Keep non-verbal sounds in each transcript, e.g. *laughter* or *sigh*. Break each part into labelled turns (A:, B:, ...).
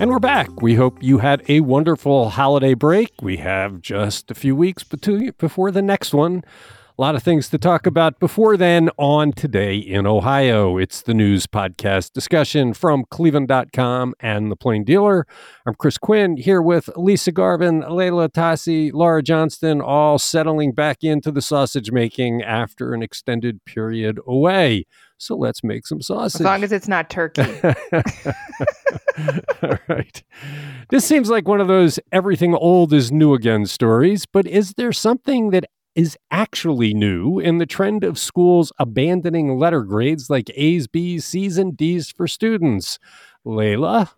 A: And we're back. We hope you had a wonderful holiday break. We have just a few weeks before the next one. A lot of things to talk about before then on Today in Ohio. It's the news podcast discussion from cleveland.com and the Plain Dealer. I'm Chris Quinn here with Lisa Garvin, Leila Atassi, Laura Johnston, all settling back into the sausage making after an extended period away. So let's make some sausage.
B: As long as it's not turkey. *laughs* *laughs*
A: all right. This seems like one of those everything old is new again stories, but is there something that is actually new in the trend of schools abandoning letter grades like A's, B's, C's, and D's for students. Leila?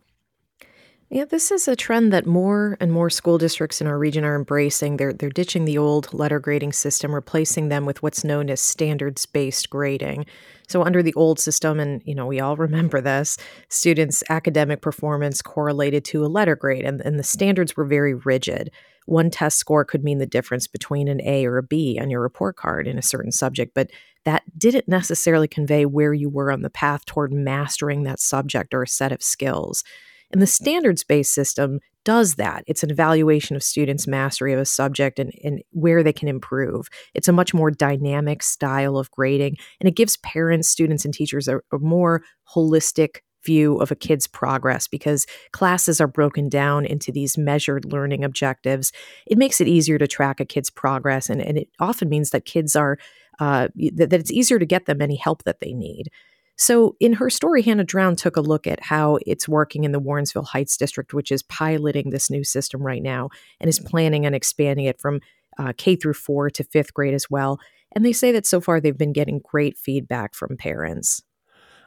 C: Yeah, this is a trend that more and more school districts in our region are embracing. They're they're ditching the old letter grading system, replacing them with what's known as standards-based grading. So under the old system and you know, we all *laughs* remember this, students' academic performance correlated to a letter grade and, and the standards were very rigid one test score could mean the difference between an A or a B on your report card in a certain subject, but that didn't necessarily convey where you were on the path toward mastering that subject or a set of skills. And the mm-hmm. standards based system does that. It's an evaluation of students' mastery of a subject and, and where they can improve. It's a much more dynamic style of grading, and it gives parents, students, and teachers a, a more holistic view of a kid's progress because classes are broken down into these measured learning objectives. It makes it easier to track a kid's progress, and, and it often means that kids are uh, that, that it's easier to get them any help that they need. So, in her story, Hannah Drown took a look at how it's working in the Warrensville Heights district, which is piloting this new system right now and is planning on expanding it from uh, K through four to fifth grade as well. And they say that so far they've been getting great feedback from parents.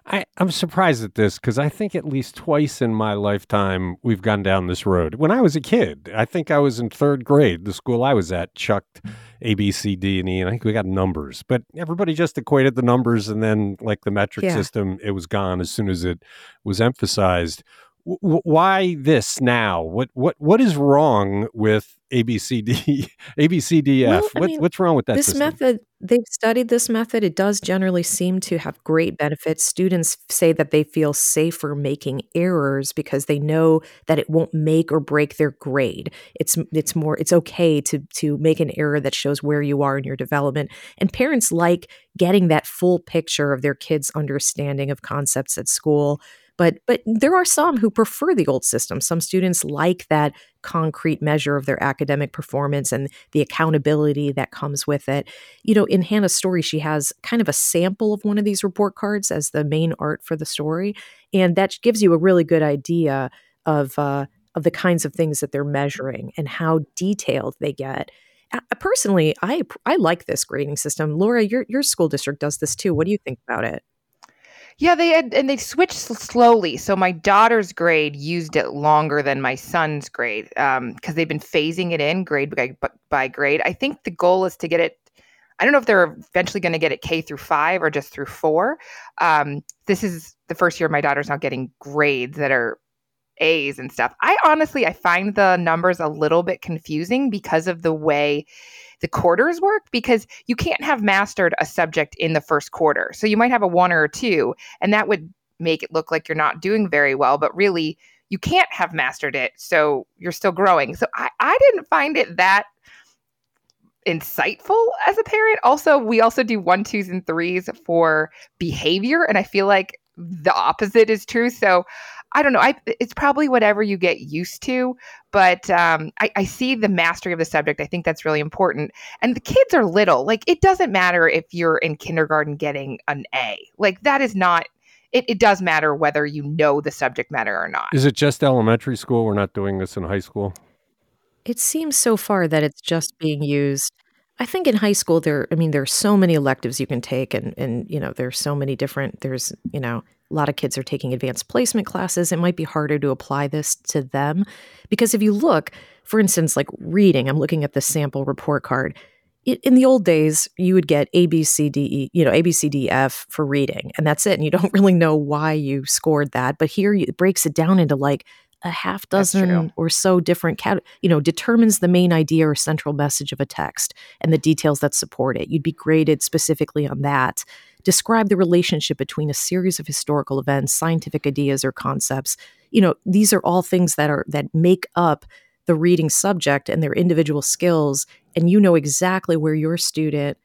A: I, I'm surprised at this because I think at least twice in my lifetime we've gone down this road. When I was a kid, I think I was in third grade. The school I was at chucked A, B, C, D, and E, and I think we got numbers. But everybody just equated the numbers, and then like the metric yeah. system, it was gone as soon as it was emphasized. W- why this now? What what what is wrong with ABCD, ABCDF. *laughs* Well, what, mean, what's wrong with that?
C: This
A: system?
C: method, they've studied this method. It does generally seem to have great benefits. Students say that they feel safer making errors because they know that it won't make or break their grade. It's it's more it's okay to to make an error that shows where you are in your development. And parents like getting that full picture of their kids' understanding of concepts at school but but there are some who prefer the old system. Some students like that concrete measure of their academic performance and the accountability that comes with it. You know, in Hannah's story, she has kind of a sample of one of these report cards as the main art for the story, and that gives you a really good idea of uh, of the kinds of things that they're measuring and how detailed they get. personally, I I like this grading system. Laura, your your school district does this too. What do you think about it?
B: Yeah, they had, and they switched slowly. So my daughter's grade used it longer than my son's grade because um, they've been phasing it in grade by, by grade. I think the goal is to get it. I don't know if they're eventually going to get it K through five or just through four. Um, this is the first year my daughter's now getting grades that are A's and stuff. I honestly I find the numbers a little bit confusing because of the way the quarters work because you can't have mastered a subject in the first quarter. So you might have a one or a two and that would make it look like you're not doing very well, but really you can't have mastered it. So you're still growing. So I, I didn't find it that insightful as a parent. Also, we also do one, twos, and threes for behavior. And I feel like the opposite is true. So I don't know. I, it's probably whatever you get used to, but um, I, I, see the mastery of the subject. I think that's really important. And the kids are little. Like it doesn't matter if you're in kindergarten getting an A. Like that is not. It, it does matter whether you know the subject matter or not.
A: Is it just elementary school? We're not doing this in high school.
C: It seems so far that it's just being used I think in high school there I mean there's so many electives you can take and and you know there's so many different there's you know a lot of kids are taking advanced placement classes. It might be harder to apply this to them because if you look, for instance, like reading, I'm looking at the sample report card. In the old days, you would get A, B, C, D, E, you know, A, B, C, D, F for reading, and that's it. And you don't *laughs* really know why you scored that. But here it breaks it down into like a half dozen or so different cat you know determines the main idea or central message of a text and the details that support it. You'd be graded specifically on that. Describe the relationship between a series of historical events, scientific ideas or concepts. You know, these are all things that are that make up the reading subject and their individual skills and you know exactly where your student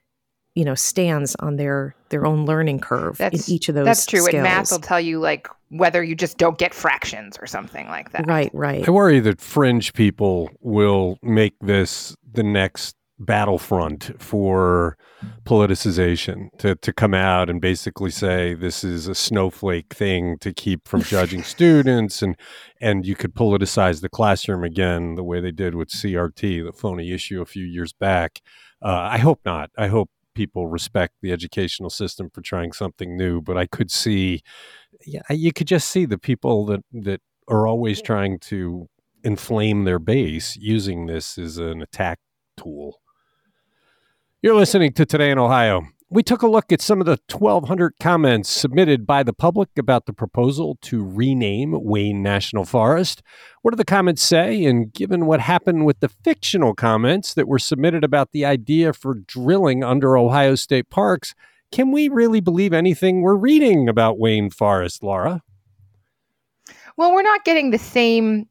C: you know stands on their their own learning curve that's, in each of those
B: that's true.
C: Skills.
B: and math will tell you like whether you just don't get fractions or something like that.
C: Right right.
A: I worry that fringe people will make this the next battlefront for politicization to, to come out and basically say this is a snowflake thing to keep from *laughs* judging students and and you could politicize the classroom again the way they did with CRT the phony issue a few years back. Uh, I hope not. I hope people respect the educational system for trying something new but I could see yeah you could just see the people that that are always trying to inflame their base using this as an attack tool. You're listening to Today in Ohio. We took a look at some of the 1,200 comments submitted by the public about the proposal to rename Wayne National Forest. What do the comments say? And given what happened with the fictional comments that were submitted about the idea for drilling under Ohio state parks, can we really believe anything we're reading about Wayne Forest, Laura?
B: Well, we're not getting the same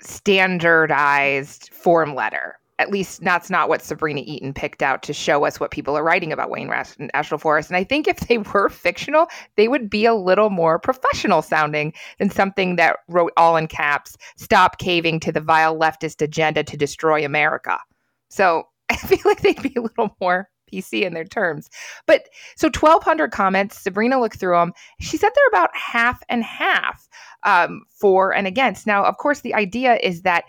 B: standardized form letter at least that's not what Sabrina Eaton picked out to show us what people are writing about Wayne National Forest. And I think if they *laughs* were fictional, they would be a little more professional sounding than something that wrote all in caps, stop caving to the vile leftist agenda to destroy America. So *laughs* I feel like they'd be a little more PC in their terms. But so 1,200 comments, Sabrina looked through them. She said they're about half and half um, for and against. Now, of course, the idea is that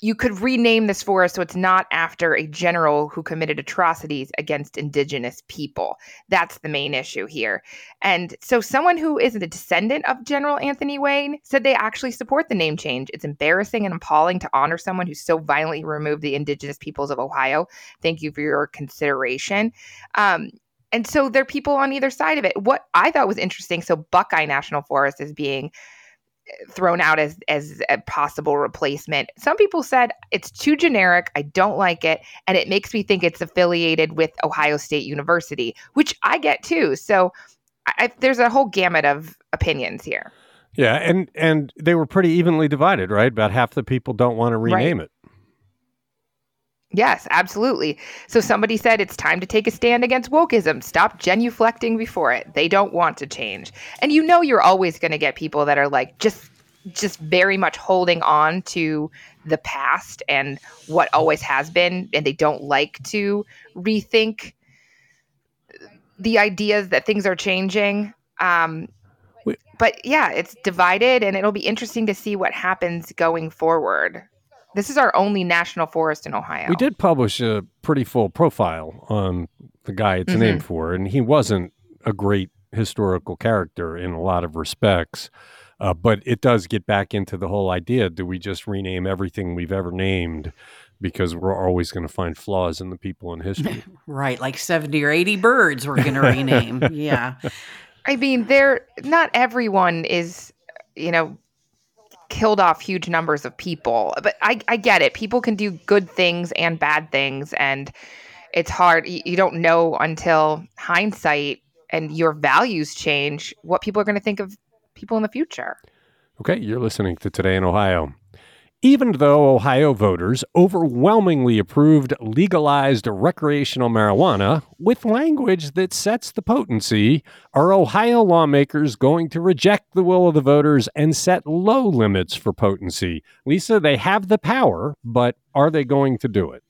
B: you could rename this forest so it's not after a general who committed atrocities against indigenous people. That's the main issue here. And so someone who isn't a descendant of General Anthony Wayne said they actually support the name change. It's embarrassing and appalling to honor someone who so violently removed the indigenous peoples of Ohio. Thank you for your consideration. Um, and so there are people on either side of it. What I thought was interesting so Buckeye National Forest is being thrown out as as a possible replacement. Some people said it's too generic. I don't like it, and it makes me think it's affiliated with Ohio State University, which I get too. So I, there's a whole gamut of opinions here.
A: Yeah, and and they were pretty evenly divided, right? About half the people don't want to rename right. it.
B: Yes, absolutely. So somebody said it's time to take a stand against wokeism. Stop genuflecting before it. They don't want to change. And you know you're always going to get people that are like just just very much holding on to the past and what always has been and they don't like to rethink the ideas that things are changing. Um, but yeah, it's divided and it'll be interesting to see what happens going forward. This is our only national forest in Ohio.
A: We did publish a pretty full profile on the guy it's mm-hmm. named for, and he wasn't a great historical character in a lot of respects. Uh, but it does get back into the whole idea do we just rename everything we've ever named because we're always going to find flaws in the people in history? *laughs*
D: right, like 70 or 80 birds we're going to rename. *laughs* yeah.
B: I mean, there not everyone is, you know, killed off huge numbers of people. But I, I get it. People can do good things and bad things, and it's hard. You, you don't know until hindsight and your values change what people are going to think of people in the future.
A: Okay, you're listening to Today in Ohio. Even though Ohio voters overwhelmingly approved legalized recreational marijuana with language that sets the potency, are Ohio lawmakers going to reject the will of the voters and set low limits for potency? Lisa, they have the power, but are they going to do it?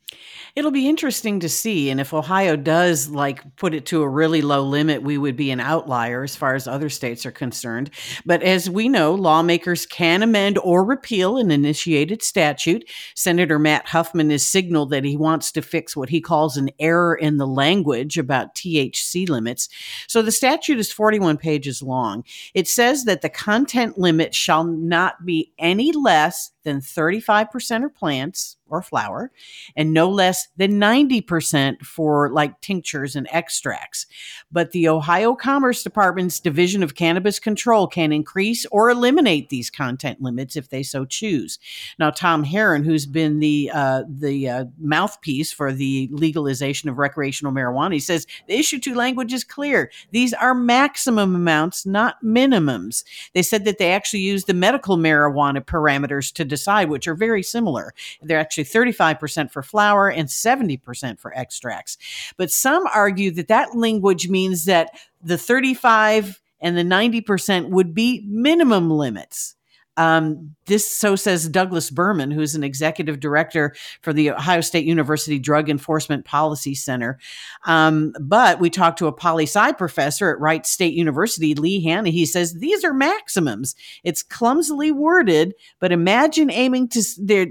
D: It'll be interesting to see. And if Ohio does like put it to a really low limit, we would be an outlier as far as other states are concerned. But as we know, lawmakers can amend or repeal an initiated statute. Senator Matt Huffman has signaled that he wants to fix what he calls an error in the language about THC limits. So the statute is 41 pages long. It says that the content limit shall not be any less than 35% are plants or flower, and no less than 90% for like tinctures and extracts. But the Ohio Commerce Department's Division of Cannabis Control can increase or eliminate these content limits if they so choose. Now, Tom Haren, who's been the uh, the uh, mouthpiece for the legalization of recreational marijuana, he says the issue two language is clear. These are maximum amounts, not minimums. They said that they actually use the medical marijuana parameters to decide, which are very similar. They're actually 35% for flour and 70% for extracts. But some argue that that language means that the 35 and the 90% would be minimum limits. Um, this so says Douglas Berman, who's an executive director for the Ohio State University Drug Enforcement Policy Center. Um, but we talked to a poli sci professor at Wright State University, Lee Hannah. He says these are maximums. It's clumsily worded, but imagine aiming to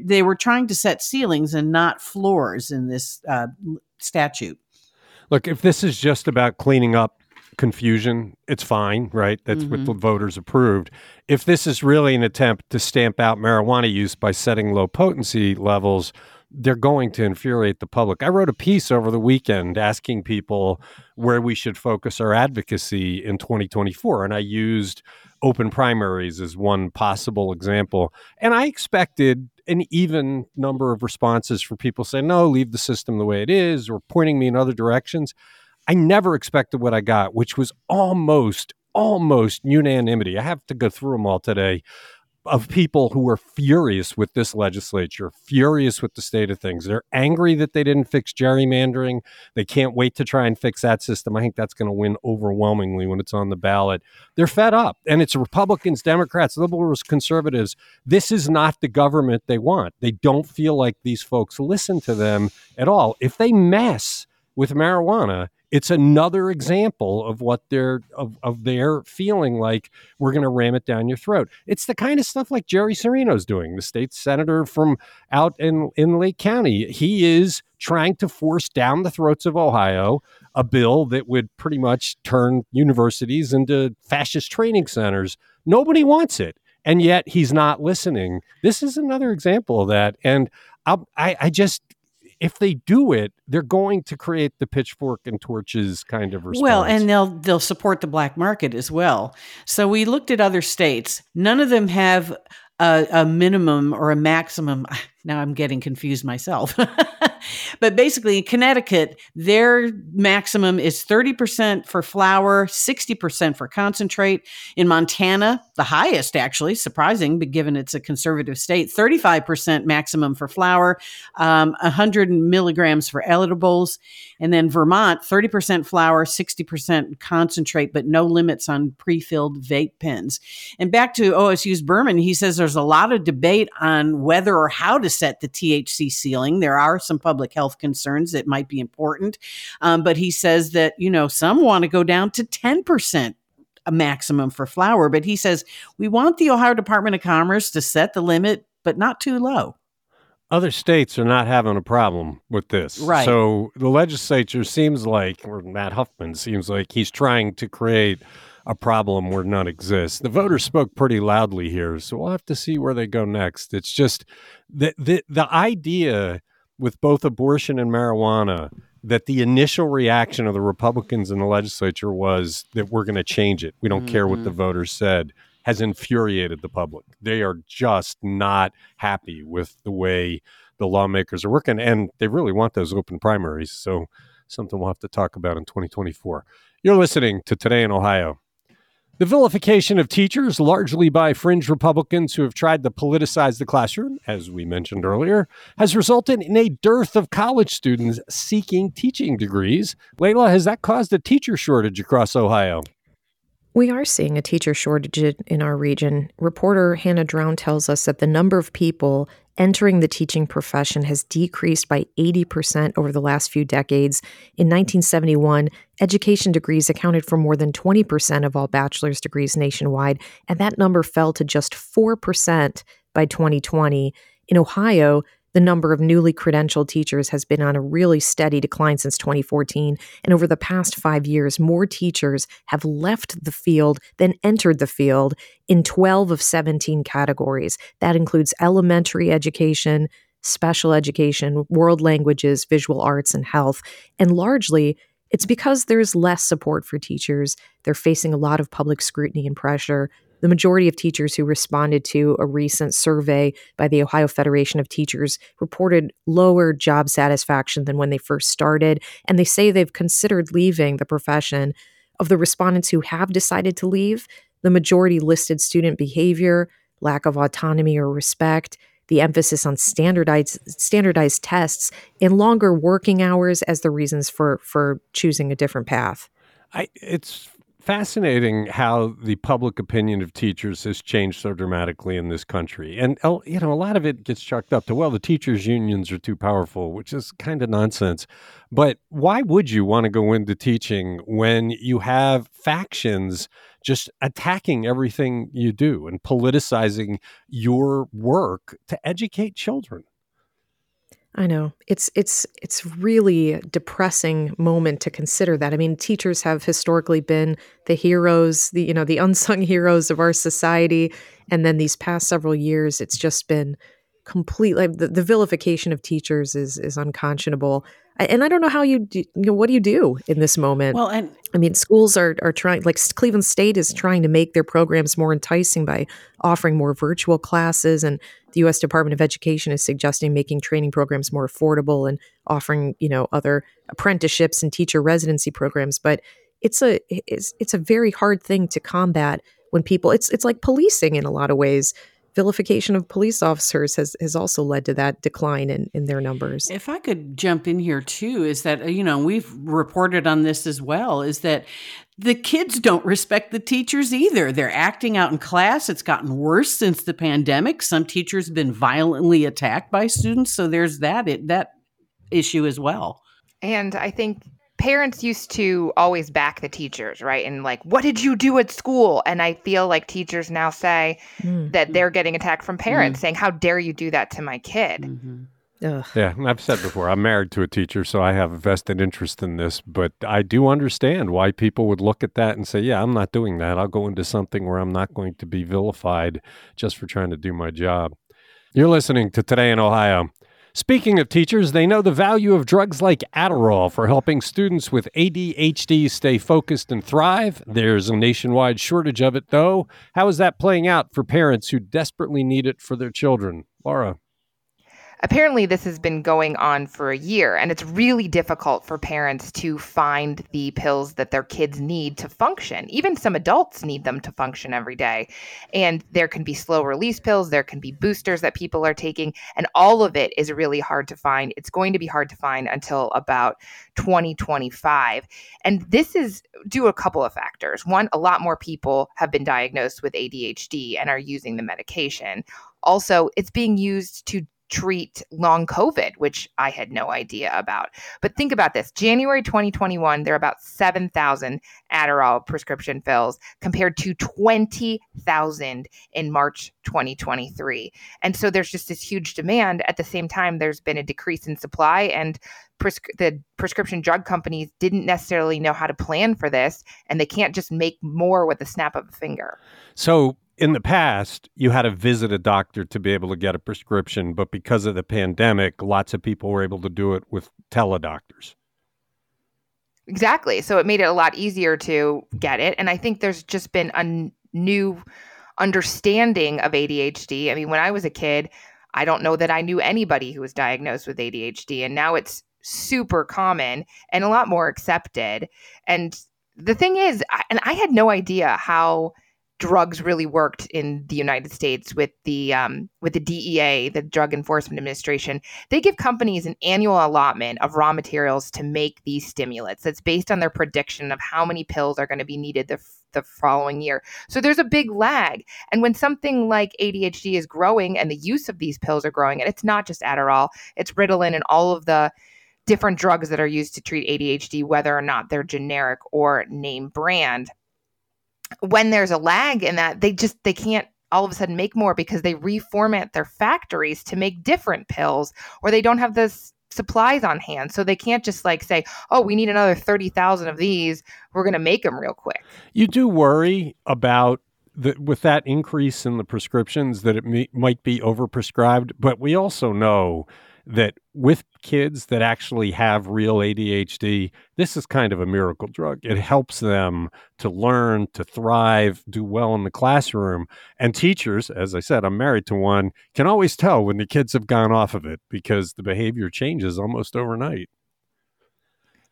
D: they were trying to set ceilings and not floors in this uh, statute.
A: Look, if this is just about cleaning up confusion, it's fine, right? That's mm-hmm. what the voters approved. If this is really an attempt to stamp out marijuana use by setting low potency levels, they're going to infuriate the public. I wrote a piece over the weekend asking people where we should focus our advocacy in 2024, and I used open primaries as one possible example. And I expected an even number of responses for people saying, no, leave the system the way it is, or pointing me in other directions. I never expected what I got, which was almost, almost unanimity. I have to go through them all today of people who are furious with this legislature, furious with the state of things. They're angry that they didn't fix gerrymandering. They can't wait to try and fix that system. I think that's going to win overwhelmingly when it's on the ballot. They're fed up, and it's Republicans, Democrats, liberals, conservatives. This is not the government they want. They don't feel like these folks listen to them at all. If they mess with marijuana, it's another example of what they're of, of their feeling like we're going to ram it down your throat. It's the kind of stuff like Jerry Cirino's doing, the state senator from out in in Lake County. He is trying to force down the throats of Ohio a bill that would pretty much turn universities into fascist training centers. Nobody wants it, and yet he's not listening. This is another example of that, and I, I just if they do it, they're going to create the pitchfork and torches kind of response.
D: Well, and they'll they'll support the black market as well. So we looked at other states. None of them have a, a minimum or a maximum. *sighs* Now I'm getting confused myself. *laughs* but basically, in Connecticut, their maximum is 30% for flour, 60% for concentrate. In Montana, the highest actually, surprising, but given it's a conservative state, 35% maximum for flour um, 100 milligrams for edibles. And then Vermont, 30% flour 60% concentrate, but no limits on pre filled vape pens. And back to OSU's Berman, he says there's a lot of debate on whether or how to set the THC ceiling. There are some public health concerns that might be important. Um, but he says that, you know, some want to go down to 10% a maximum for flour, But he says we want the Ohio Department of Commerce to set the limit, but not too low.
A: Other states are not having a problem with this.
D: Right.
A: So the legislature seems like, or Matt Huffman seems like he's trying to create a problem where none exists. The voters spoke pretty loudly here, so we'll have to see where they go next. It's just the the, the idea with both abortion and marijuana that the initial reaction of the Republicans in the legislature was that we're going to change it. We don't mm-hmm. care what the mm-hmm. voters said has infuriated the public. They are just not happy with the way the lawmakers are working and they really want those open primaries. So something we'll have to talk about in 2024. You're listening to Today in Ohio. The vilification of teachers, largely by fringe Republicans who have tried to politicize the classroom, as we mentioned earlier, has resulted in a dearth of college students seeking teaching degrees. Leila, has that caused a teacher shortage across Ohio?
C: We are seeing a teacher shortage in our region. Reporter Hannah Drown tells us that the number of people entering the teaching profession has decreased by 80% over the last few decades. In 1971, education degrees accounted for more than 20% of all bachelor's degrees nationwide, and that number fell to just 4% by 2020. In Ohio, the number of newly credentialed teachers has been on a really steady decline since 2014. And over the past five years, more teachers have left the field than entered the field in 12 of 17 categories. That includes elementary education, special education, world languages, visual arts, and health. And largely, it's because there's less support for teachers. They're facing a lot of public scrutiny and pressure. The majority of teachers who responded to a recent survey by the Ohio Federation of Teachers reported lower job satisfaction than when they first started, and they say they've considered leaving the profession. Of the respondents who have decided to leave, the majority listed student behavior, lack of autonomy or respect, the emphasis on standardized standardized tests, and longer working hours as the reasons for for choosing a different path.
A: I, it's fascinating how the public opinion of teachers has changed so dramatically in this country. And, oh, you know, a lot of it gets chalked up to, well, the teachers' unions are too powerful, which is kind of nonsense. But why would you want to go into teaching when you have factions just attacking everything you do and politicizing your work to educate children?
C: I know. It's it's it's really depressing moment to consider that. I mean, teachers have historically been the heroes, the you know, the unsung *laughs* heroes of our society, and then these past several years it's just been completely the, the vilification of teachers is is unconscionable and i don't know how you do, you know what do you do in this moment
D: well and
C: i mean schools are are trying like cleveland state is trying to make their programs more enticing by offering more virtual classes and the us department of education is suggesting making training programs more affordable and offering you know other apprenticeships and teacher residency programs but it's a it's, it's a very hard thing to combat when people it's it's like policing in a lot of ways vilification of police officers has, has also led to that decline in, in their numbers.
D: If I could jump in here too, is that, uh, you know, we've reported on this as well, is that the kids don't respect the teachers either. They're acting out in class. It's gotten worse since the pandemic. Some teachers have been violently attacked by students. So there's that, it, that issue as well.
B: And I think parents used to always back the teachers, right? And like, what did you do at school? And I feel like teachers now say mm. that they're getting attacked from parents mm. saying, How dare you do that to my kid? Mm-hmm.
A: Yeah, I've said before, I'm married to a teacher, so I have a vested interest in this, but I do understand why people would look at that and say, Yeah, I'm not doing that. I'll go into something where I'm not going to be vilified just for trying to do my job. You're listening to Today in Ohio. Speaking of teachers, they know the value of drugs like Adderall for helping students with ADHD stay focused and thrive. There's a nationwide shortage of it, though. How is that playing out for parents who desperately need it for their children? Laura
B: apparently this has been going on for a year and it's really difficult for parents to find the pills that their kids need to function. Even some adults need them to function every day. And there can be slow release pills there can be boosters that people are taking and all of it is really hard to find. It's going to be hard to find until about 2025 and this is due a couple of factors. One a lot more people have been diagnosed with ADHD and are using the medication. Also it's being used to treat long COVID, which I had no idea about. But think about this January 2021, there are about 7,000 Adderall prescription fills compared to 20,000 in March 2023. And so there's just this huge demand. At the same time, there's been a decrease in supply, and pres- the prescription drug companies didn't necessarily know how to plan for this, and they can't just make more with the snap of a finger.
A: So in the past, you had to visit a doctor to be able to get a prescription, but because of the pandemic, lots of people were able to do it with teledoctors.
B: Exactly. So it made it a lot easier to get it. And I think there's just been a n- new understanding of ADHD. I mean, when I was a kid, I don't know that I knew anybody who was diagnosed with ADHD. And now it's super common and a lot more accepted. And the thing is, I, and I had no idea how drugs really worked in the United States with the um, with the DEA, the Drug Enforcement Administration. They give companies an annual allotment of raw materials to make these stimulants. That's based on their prediction of how many pills are going to be needed the the following year. So there's a big lag. And when something like ADHD is growing and the use of these pills are growing, and it's not just Adderall, it's Ritalin and all of the different drugs that are used to treat ADHD, whether or not they're generic or name brand when there's a lag in that they just they can't all of a sudden make more because they reformat their factories to make different pills or they don't have this supplies on hand. So they can't just like say, oh, we need another 30,000 of these. We're going to make them real quick.
A: You do worry about the, with that increase in the prescriptions that it may, might be overprescribed, but we also know that with kids that actually have real ADHD, this is kind of a miracle drug. It helps them to learn, to thrive, do well in the classroom. And teachers, as I said, I'm married to one, can always tell when the kids have gone off of it because the behavior changes almost overnight.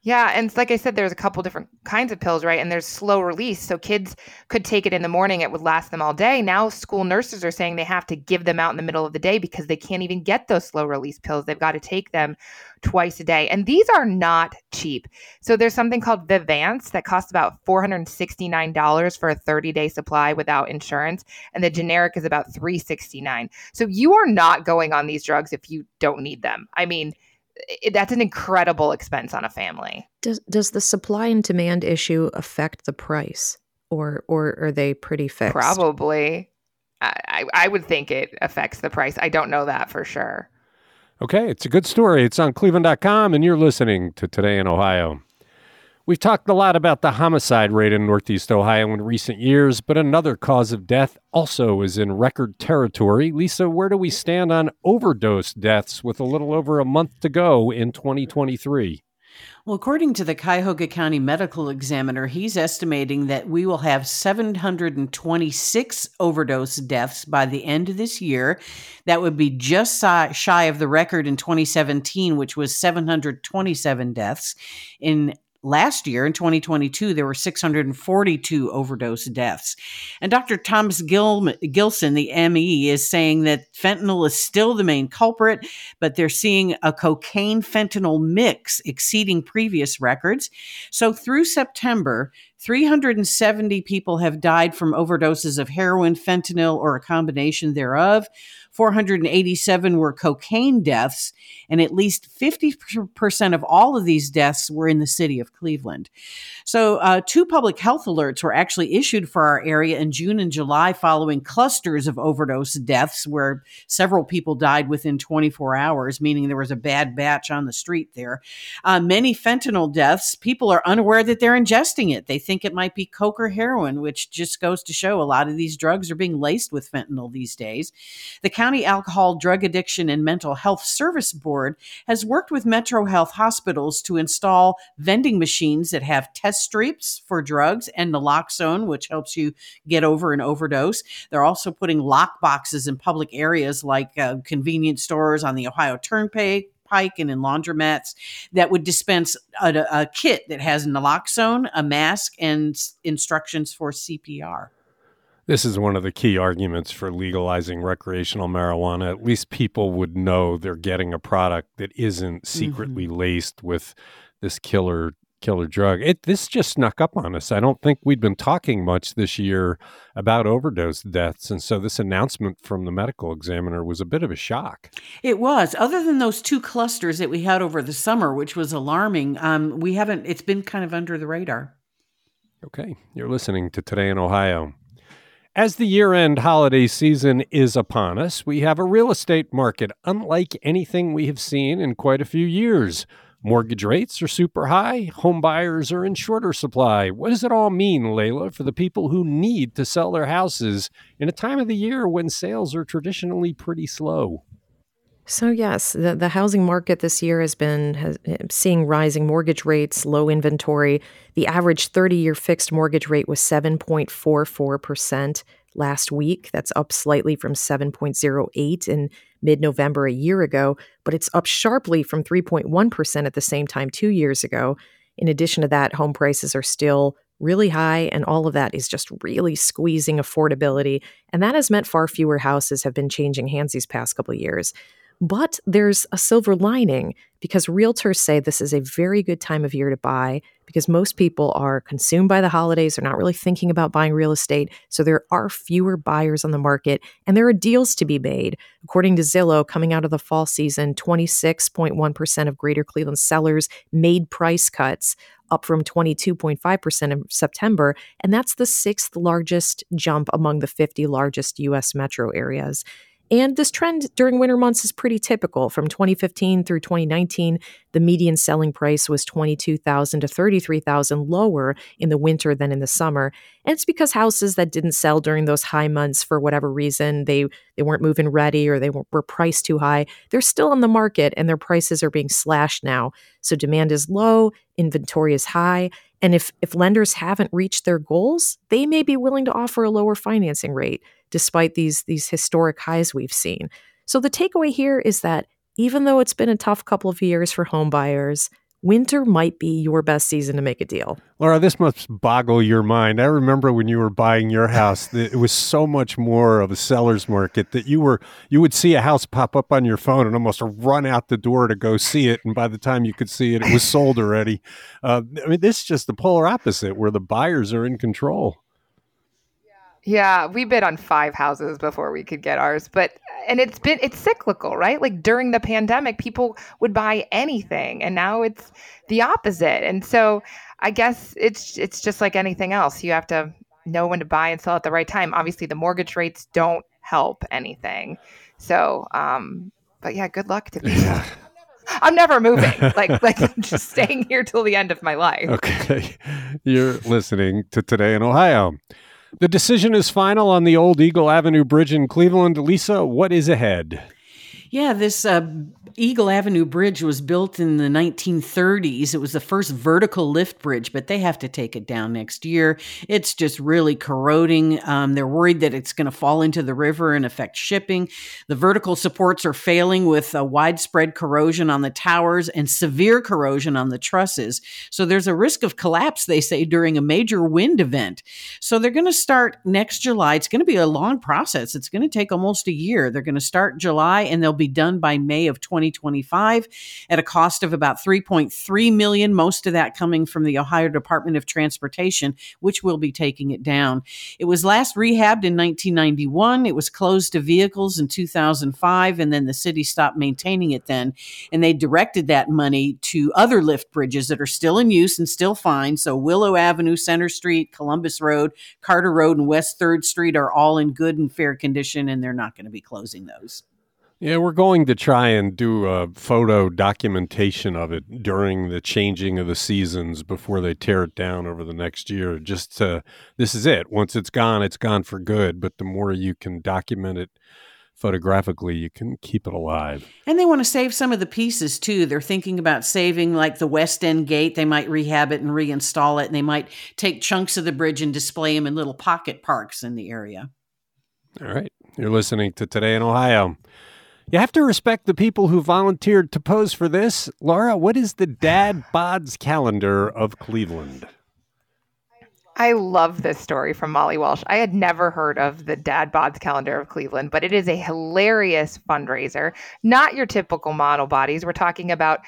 B: Yeah, and like I said, there's a couple different kinds of pills, right? And there's slow release, so kids could take it in the morning; it would last them all day. Now, school nurses are saying they have to give them out in the middle of the day because they can't even get those slow release pills. They've got to take them twice a day, and these are not cheap. So there's something called Vyvanse that costs about four hundred sixty nine dollars for a thirty day supply without insurance, and the generic is about three sixty nine. So you are not going on these drugs if you don't need them. I mean that's an incredible expense on a family.
C: Does does the supply and demand issue affect the price, or or are they pretty fixed?
B: Probably. I, I would think it affects the price. I don't know that for sure.
A: Okay, it's a good story. It's on cleveland.com, and you're listening to Today in Ohio. We've talked a lot about the homicide rate in Northeast Ohio in recent years, but another cause of death also is in record territory. Lisa, where do we stand on overdose deaths with a little over a month to go in 2023?
D: Well, according to the Cuyahoga County Medical Examiner, he's estimating that we will have 726 overdose deaths by the end of this year. That would be just shy of the record in 2017, which was 727 deaths. In last year in 2022 there were 642 overdose deaths. And dr thomas Gil- gilson the me is saying that fentanyl is still the main culprit but they're seeing a cocaine fentanyl mix exceeding previous records. So through september 370 people have died from overdoses of heroin fentanyl or a combination thereof 487 were cocaine deaths, and at least 50% of all of these deaths were in the city of Cleveland. So, uh, two public health alerts were actually issued for our area in June and July following clusters of overdose deaths where several people died within 24 hours, meaning there was a bad batch on the street there. Uh, many fentanyl deaths, people are unaware that they're ingesting it. They think it might be coke or heroin, which just goes to show a lot of these drugs are being laced with fentanyl these days. The County Alcohol, Drug Addiction, and Mental Health Service Board has worked with Metro Health hospitals to install vending machines that have test strips for drugs and naloxone, which helps you get over an overdose. They're also putting lock boxes in public areas like uh, convenience stores on the Ohio Turnpike, pike and in laundromats that would dispense a, a, kit that has naloxone, a mask, and instructions for CPR.
A: This is one of the key arguments for legalizing recreational marijuana. At least people would know they're getting a product that isn't secretly mm-hmm. laced with this killer killer drug. It this just snuck up on us. I don't think we'd been talking much this year about overdose deaths, and so this announcement from the medical examiner was a bit of a shock.
D: It was. Other than those two clusters that we had over the summer, which was alarming, um, we haven't. It's been kind of under the radar.
A: Okay, you're listening to Today in Ohio. As the year end holiday season is upon us, we have a real estate market unlike anything we have seen in quite a few years. Mortgage rates are super high, home buyers are in shorter supply. What does it all mean, Leila, for the people who need to sell their houses in a time of the year when sales are traditionally pretty slow?
C: So yes, the, the housing market this year has been has, seeing rising mortgage rates, low inventory. The average 30-year fixed mortgage rate was 7.44% last week. That's up slightly from 7.08 in mid-November a year ago, but it's up sharply from 3.1% at the same time 2 years ago. In addition to that, home prices are still really high, and all of that is just really squeezing affordability. And that has meant far fewer houses have been changing hands these past couple years. But there's a silver lining because realtors say this is a very good time of year to buy because most people are consumed by the holidays. They're not really thinking about buying real estate. So there are fewer buyers on the market and there are deals to be made. According to Zillow, coming out of the fall season, 26.1% of greater Cleveland sellers made price cuts up from 22.5% in September. And that's the sixth largest jump among the 50 largest U.S. metro areas. And this trend during winter months is pretty typical. From 2015 through 2019, the median selling price was 22,000 to 33,000 lower in the winter than in the summer. And it's because houses that didn't sell during those high months for whatever reason, they they weren't moving ready or they were priced too high, they're still on the market and their prices are being slashed now. So demand is low, inventory is high, and if if lenders haven't reached their goals, they may be willing to offer a lower financing rate despite these these historic highs we've seen. So the takeaway here is that even though it's been a tough couple of years for home buyers, winter might be your best season to make a deal.
A: Laura, this must boggle your mind. I remember when you were buying your *laughs* house, it was so much more of a seller's market that you were you would see a house pop up on your phone and almost run out the door to go see it, and by the time you could see it, it was sold already. Uh, I mean, this is just the polar opposite, where the buyers are in control.
B: Yeah, we bid on five houses before we could get ours, but and it's been it's cyclical, right? Like during the pandemic, people would buy anything, and now it's the opposite. And so, I guess it's it's just like anything else. You have to know when to buy and sell at the right time. Obviously, the mortgage rates don't help anything. So, um, but yeah, good luck to people. I'm never moving. *laughs* Like like I'm just staying here till the end of my life.
A: Okay. You're listening to Today in Ohio. The decision is final on the old Eagle Avenue Bridge in Cleveland. Lisa, what is ahead?
D: Yeah, this uh, Eagle Avenue Bridge was built in the 1930s. It was the first vertical lift bridge, but they have to take it down next year. It's just really corroding. Um, they're worried that it's going to fall into the river and affect shipping. The vertical supports are failing with a widespread corrosion on the towers and severe corrosion on the trusses. So there's a risk of collapse, they say, during a major wind event. So they're going to start next July. It's going to be a long process. It's going to take almost a year. They're going to start July and they'll be done by May of 20. 2025 at a cost of about 3.3 million, most of that coming from the Ohio Department of Transportation, which will be taking it down. It was last rehabbed in 1991. It was closed to vehicles in 2005 and then the city stopped maintaining it then and they directed that money to other lift bridges that are still in use and still fine. So Willow Avenue, Center Street, Columbus Road, Carter Road and West 3rd Street are all in good and fair condition and they're not going to be closing those.
A: Yeah, we're going to try and do a photo documentation of it during the changing of the seasons before they tear it down over the next year. Just to, this is it. Once it's gone, it's gone for good. But the more you can document it photographically, you can keep it alive.
D: And they want to save some of the pieces too. They're thinking about saving like the West End gate. They might rehab it and reinstall it. And they might take chunks of the bridge and display them in little pocket parks in the area.
A: All right. You're listening to Today in Ohio. You have to respect the people who volunteered to pose for this. Laura, what is the Dad *sighs* Bods calendar of Cleveland?
B: I love this story from Molly Walsh. I had never heard of the Dad Bods calendar of Cleveland, but it is a hilarious fundraiser. Not your typical model bodies. We're talking about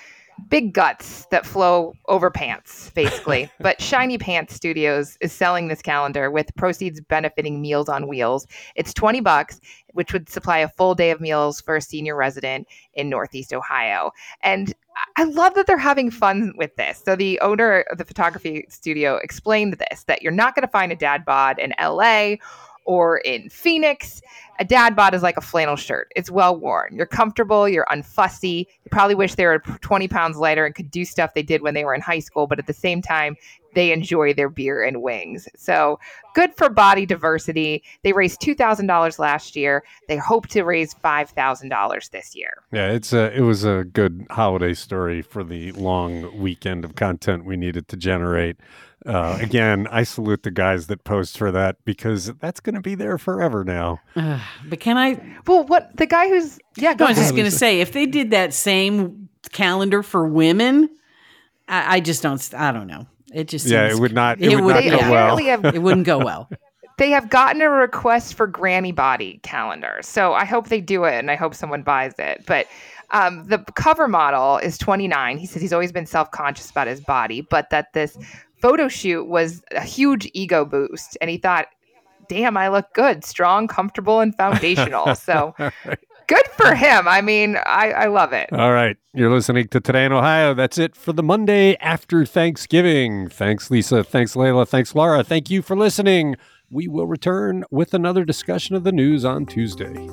B: big guts that flow over pants, basically. *laughs* but Shiny Pants Studios is selling this calendar with proceeds benefiting Meals on Wheels. It's 20 bucks, which would supply a full day of meals for a senior resident in Northeast Ohio. And I love that they're having fun with this. So the owner of the photography studio explained this that you're not going to find a dad bod in LA or in Phoenix. A dad bod is like a flannel shirt. It's well worn. You're comfortable. You're unfussy. You probably wish they were 20 pounds lighter and could do stuff they did when they were in high school, but at the same time, they enjoy their beer and wings. So good for body diversity. They raised $2,000 last year. They hope to raise $5,000 this year.
A: Yeah, it's a, it was a good holiday story for the long weekend of content we needed to generate. Uh, again, I salute the guys that post for that because that's going to be there forever now.
D: Uh, but can I?
B: Well, what the guy who's yeah?
D: Go no, I was just going to say if they did that same calendar for women, I, I, just don't. I don't know. It just
A: yeah, it would not. It, it would, not go well.
D: Have, it wouldn't go well. *laughs*
B: They have gotten a request for granny body calendar, so I hope they do it, and I hope someone buys it. But um, the cover model is 29. He says he's always been self conscious about his body, but that this photo shoot was a huge ego boost. And he thought, damn, I look good, strong, comfortable, and foundational. *laughs* So Good for him. I mean, I, I love it.
A: All right. You're listening to Today in Ohio. That's it for the Monday after Thanksgiving. Thanks, Lisa. Thanks, Leila. Thanks, Laura. Thank you for listening. We will return with another discussion of the news on Tuesday.